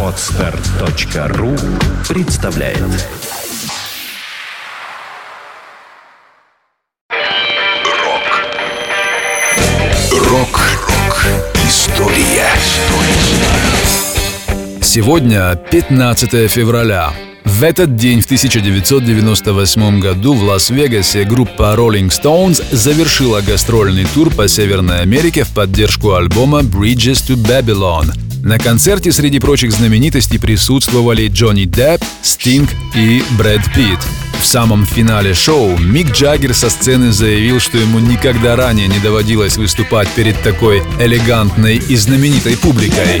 Отстар.ру представляет. Рок. Рок-рок История. Сегодня 15 февраля. В этот день в 1998 году в Лас-Вегасе группа Rolling Stones завершила гастрольный тур по Северной Америке в поддержку альбома Bridges to Babylon. На концерте среди прочих знаменитостей присутствовали Джонни Депп, Стинг и Брэд Питт. В самом финале шоу Мик Джаггер со сцены заявил, что ему никогда ранее не доводилось выступать перед такой элегантной и знаменитой публикой.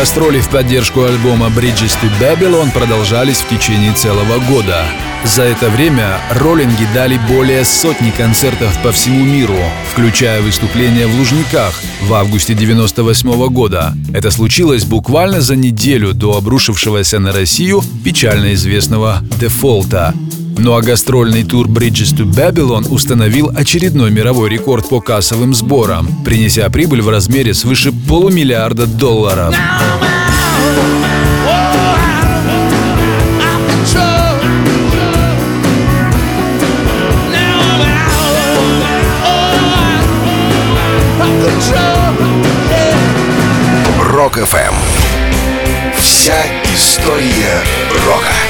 Гастроли в поддержку альбома Bridges to Babylon продолжались в течение целого года. За это время роллинги дали более сотни концертов по всему миру, включая выступления в Лужниках в августе 98 года. Это случилось буквально за неделю до обрушившегося на Россию печально известного дефолта. Ну а гастрольный тур Bridges to Babylon установил очередной мировой рекорд по кассовым сборам, принеся прибыль в размере свыше полумиллиарда долларов. Рок FM. Вся история рока.